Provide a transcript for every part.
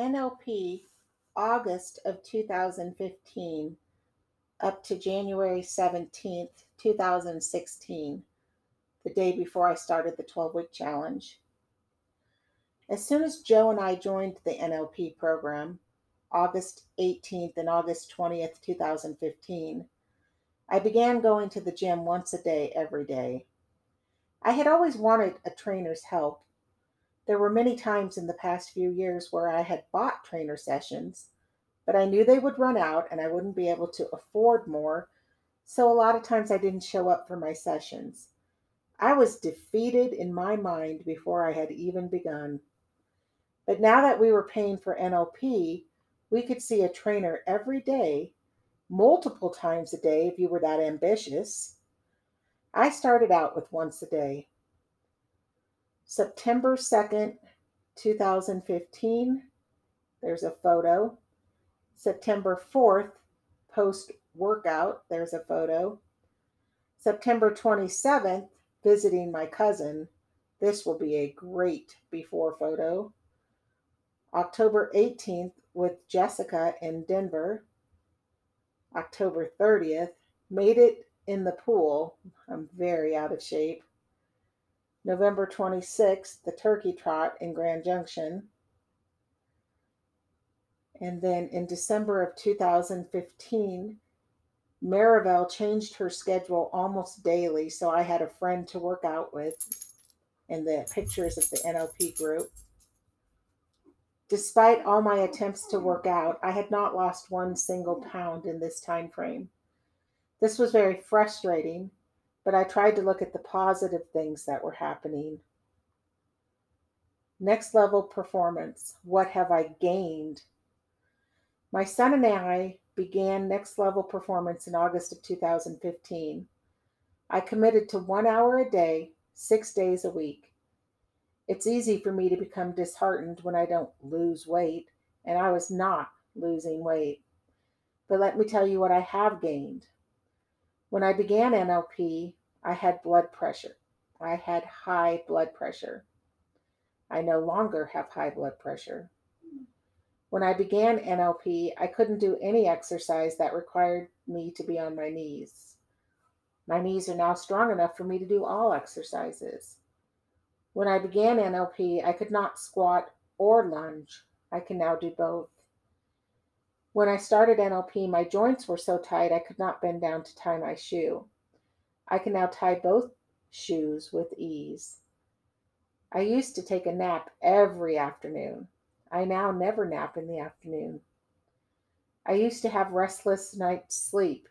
NLP August of 2015 up to January 17th, 2016, the day before I started the 12 week challenge. As soon as Joe and I joined the NLP program, August 18th and August 20th, 2015, I began going to the gym once a day every day. I had always wanted a trainer's help. There were many times in the past few years where I had bought trainer sessions, but I knew they would run out and I wouldn't be able to afford more, so a lot of times I didn't show up for my sessions. I was defeated in my mind before I had even begun. But now that we were paying for NLP, we could see a trainer every day, multiple times a day if you were that ambitious. I started out with once a day. September 2nd, 2015, there's a photo. September 4th, post workout, there's a photo. September 27th, visiting my cousin. This will be a great before photo. October 18th with Jessica in Denver. October 30th, made it in the pool. I'm very out of shape. November 26th, the turkey trot in Grand Junction. And then in December of 2015, Marivelle changed her schedule almost daily, so I had a friend to work out with in the pictures of the NLP group. Despite all my attempts to work out, I had not lost one single pound in this time frame. This was very frustrating, but I tried to look at the positive things that were happening. Next level performance. What have I gained? My son and I began Next Level Performance in August of 2015. I committed to one hour a day, six days a week. It's easy for me to become disheartened when I don't lose weight, and I was not losing weight. But let me tell you what I have gained. When I began NLP, I had blood pressure. I had high blood pressure. I no longer have high blood pressure. When I began NLP, I couldn't do any exercise that required me to be on my knees. My knees are now strong enough for me to do all exercises. When I began NLP, I could not squat or lunge. I can now do both. When I started NLP, my joints were so tight I could not bend down to tie my shoe. I can now tie both shoes with ease. I used to take a nap every afternoon. I now never nap in the afternoon. I used to have restless night sleep.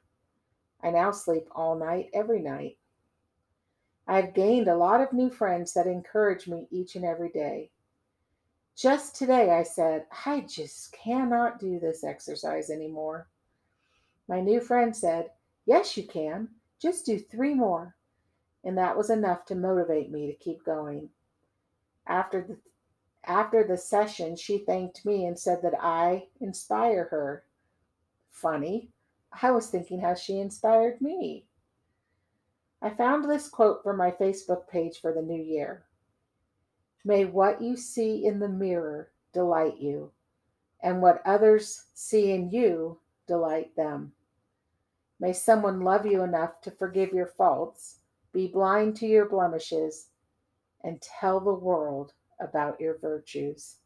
I now sleep all night, every night. I've gained a lot of new friends that encourage me each and every day. Just today, I said, I just cannot do this exercise anymore. My new friend said, Yes, you can. Just do three more. And that was enough to motivate me to keep going. After the after the session, she thanked me and said that I inspire her. Funny. I was thinking how she inspired me. I found this quote for my Facebook page for the new year. May what you see in the mirror delight you, and what others see in you delight them. May someone love you enough to forgive your faults, be blind to your blemishes, and tell the world about your virtues.